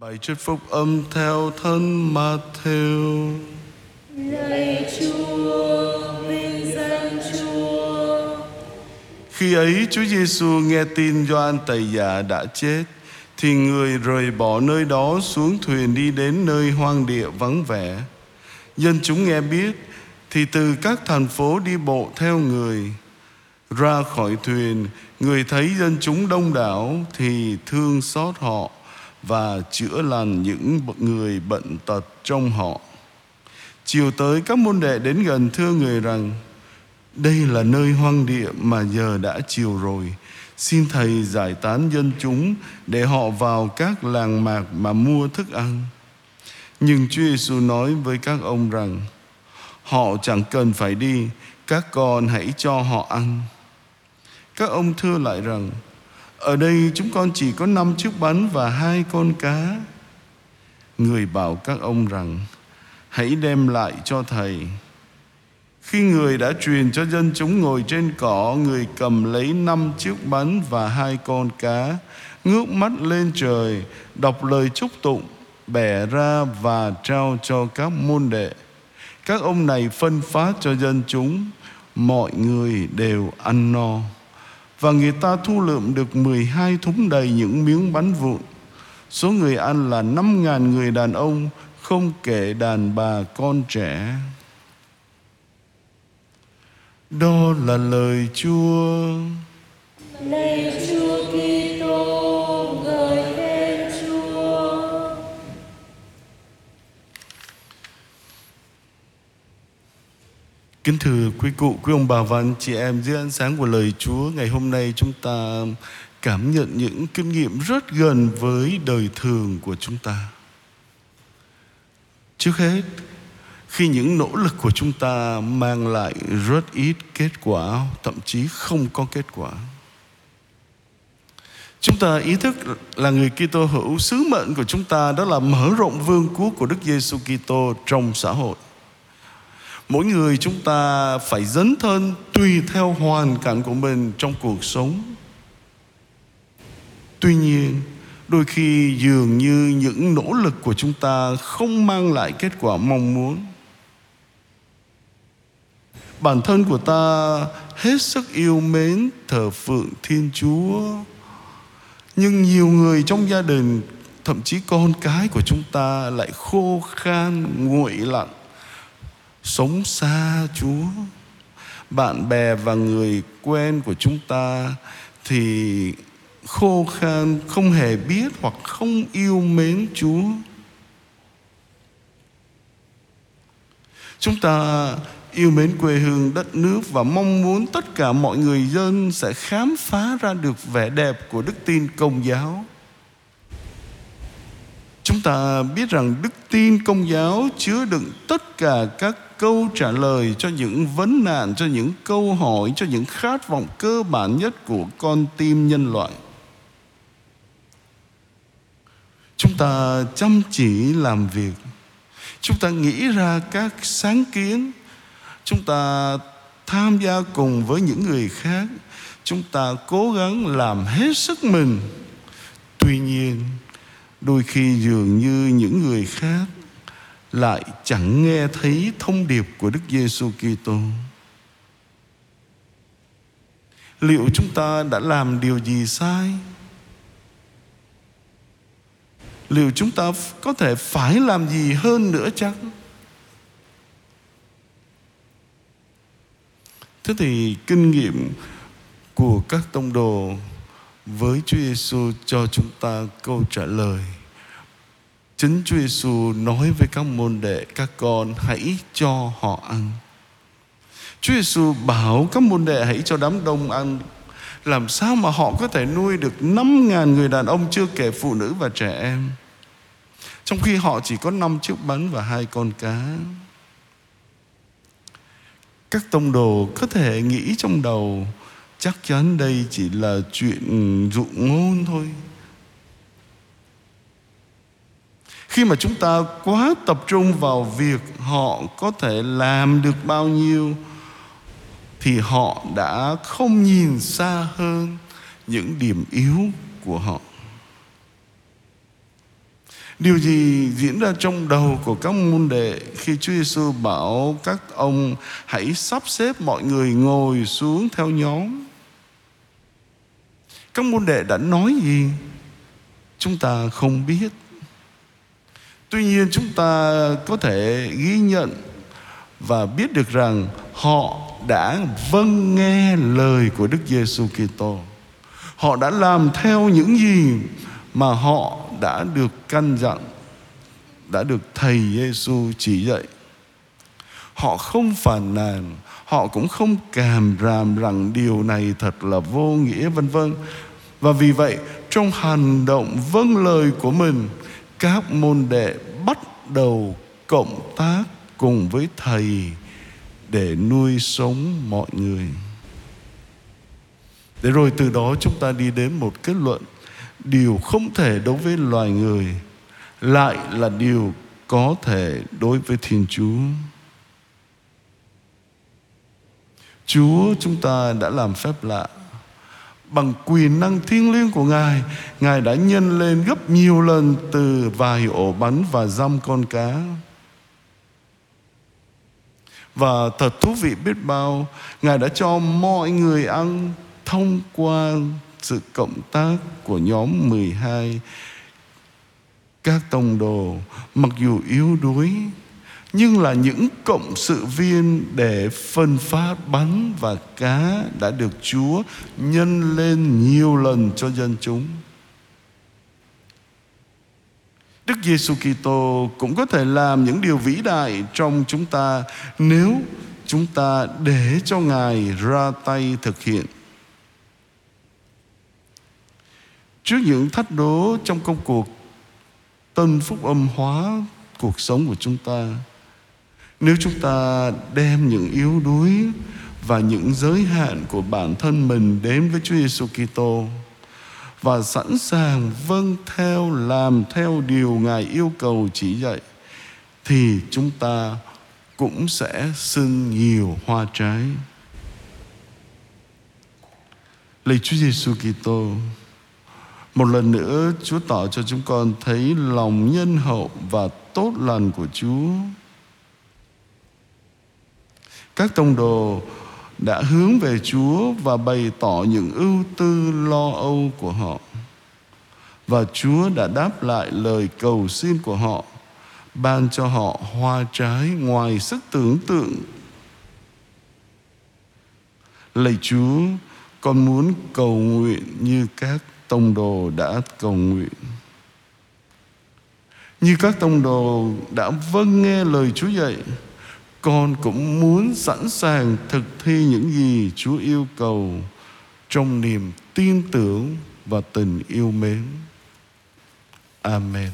Bài trích phúc âm theo thân Matthew. Lạy Chúa, vinh danh Chúa. Khi ấy Chúa Giêsu nghe tin Gioan Tẩy Giả đã chết, thì người rời bỏ nơi đó xuống thuyền đi đến nơi hoang địa vắng vẻ. Dân chúng nghe biết, thì từ các thành phố đi bộ theo người. Ra khỏi thuyền, người thấy dân chúng đông đảo thì thương xót họ và chữa lành những người bệnh tật trong họ. Chiều tới các môn đệ đến gần thưa người rằng đây là nơi hoang địa mà giờ đã chiều rồi. Xin Thầy giải tán dân chúng để họ vào các làng mạc mà mua thức ăn. Nhưng Chúa Giêsu nói với các ông rằng họ chẳng cần phải đi, các con hãy cho họ ăn. Các ông thưa lại rằng ở đây chúng con chỉ có năm chiếc bánh và hai con cá. Người bảo các ông rằng hãy đem lại cho thầy. Khi người đã truyền cho dân chúng ngồi trên cỏ, người cầm lấy năm chiếc bánh và hai con cá, ngước mắt lên trời, đọc lời chúc tụng, bẻ ra và trao cho các môn đệ. Các ông này phân phát cho dân chúng, mọi người đều ăn no. Và người ta thu lượm được 12 thúng đầy những miếng bánh vụn. Số người ăn là 5.000 người đàn ông, không kể đàn bà con trẻ. Đó là lời Chúa. Lời Chúa kia Kính thưa quý cụ, quý ông bà và anh chị em dưới ánh sáng của lời Chúa Ngày hôm nay chúng ta cảm nhận những kinh nghiệm rất gần với đời thường của chúng ta. Trước hết, khi những nỗ lực của chúng ta mang lại rất ít kết quả, thậm chí không có kết quả. Chúng ta ý thức là người Kitô hữu sứ mệnh của chúng ta đó là mở rộng vương quốc của Đức Giêsu Kitô trong xã hội mỗi người chúng ta phải dấn thân tùy theo hoàn cảnh của mình trong cuộc sống. Tuy nhiên, đôi khi dường như những nỗ lực của chúng ta không mang lại kết quả mong muốn. Bản thân của ta hết sức yêu mến thờ phượng thiên chúa. Nhưng nhiều người trong gia đình, thậm chí con cái của chúng ta lại khô khan, nguội lạnh sống xa Chúa. Bạn bè và người quen của chúng ta thì khô khan, không hề biết hoặc không yêu mến Chúa. Chúng ta yêu mến quê hương, đất nước và mong muốn tất cả mọi người dân sẽ khám phá ra được vẻ đẹp của đức tin công giáo. Chúng ta biết rằng đức tin công giáo chứa đựng tất cả các câu trả lời cho những vấn nạn, cho những câu hỏi, cho những khát vọng cơ bản nhất của con tim nhân loại. Chúng ta chăm chỉ làm việc, chúng ta nghĩ ra các sáng kiến, chúng ta tham gia cùng với những người khác, chúng ta cố gắng làm hết sức mình. Tuy nhiên, đôi khi dường như những người khác lại chẳng nghe thấy thông điệp của Đức Giêsu Kitô. Liệu chúng ta đã làm điều gì sai? Liệu chúng ta có thể phải làm gì hơn nữa chắc? Thế thì kinh nghiệm của các tông đồ với Chúa Giêsu cho chúng ta câu trả lời Chính Chúa Giêsu nói với các môn đệ, các con, hãy cho họ ăn. Chúa Giêsu bảo các môn đệ, hãy cho đám đông ăn. Làm sao mà họ có thể nuôi được 5.000 người đàn ông chưa kể phụ nữ và trẻ em. Trong khi họ chỉ có 5 chiếc bánh và hai con cá. Các tông đồ có thể nghĩ trong đầu chắc chắn đây chỉ là chuyện dụ ngôn thôi khi mà chúng ta quá tập trung vào việc họ có thể làm được bao nhiêu, thì họ đã không nhìn xa hơn những điểm yếu của họ Điều gì diễn ra trong đầu của các môn đệ khi Chúa Giêsu bảo các ông hãy sắp xếp mọi người ngồi xuống theo nhóm? Các môn đệ đã nói gì? Chúng ta không biết. Tuy nhiên chúng ta có thể ghi nhận và biết được rằng họ đã vâng nghe lời của Đức Giêsu Kitô. Họ đã làm theo những gì mà họ đã được căn dặn, đã được thầy Giêsu chỉ dạy. Họ không phàn nàn, họ cũng không cảm ràm rằng điều này thật là vô nghĩa vân vân. Và vì vậy, trong hành động vâng lời của mình, các môn đệ bắt đầu cộng tác cùng với thầy để nuôi sống mọi người. Để rồi từ đó chúng ta đi đến một kết luận điều không thể đối với loài người lại là điều có thể đối với Thiên Chúa. Chúa chúng ta đã làm phép lạ bằng quyền năng thiêng liêng của Ngài, Ngài đã nhân lên gấp nhiều lần từ vài ổ bánh và dăm con cá. Và thật thú vị biết bao, Ngài đã cho mọi người ăn thông qua sự cộng tác của nhóm 12 các tông đồ mặc dù yếu đuối nhưng là những cộng sự viên để phân phát bánh và cá đã được Chúa nhân lên nhiều lần cho dân chúng. Đức Giêsu Kitô cũng có thể làm những điều vĩ đại trong chúng ta nếu chúng ta để cho Ngài ra tay thực hiện. Trước những thách đố trong công cuộc tân phúc âm hóa cuộc sống của chúng ta, nếu chúng ta đem những yếu đuối và những giới hạn của bản thân mình đến với Chúa Giêsu Kitô và sẵn sàng vâng theo làm theo điều Ngài yêu cầu chỉ dạy thì chúng ta cũng sẽ sinh nhiều hoa trái. Lạy Chúa Giêsu Kitô, một lần nữa Chúa tỏ cho chúng con thấy lòng nhân hậu và tốt lành của Chúa các tông đồ đã hướng về Chúa và bày tỏ những ưu tư lo âu của họ. Và Chúa đã đáp lại lời cầu xin của họ, ban cho họ hoa trái ngoài sức tưởng tượng. Lạy Chúa, con muốn cầu nguyện như các tông đồ đã cầu nguyện. Như các tông đồ đã vâng nghe lời Chúa dạy, con cũng muốn sẵn sàng thực thi những gì Chúa yêu cầu trong niềm tin tưởng và tình yêu mến. Amen.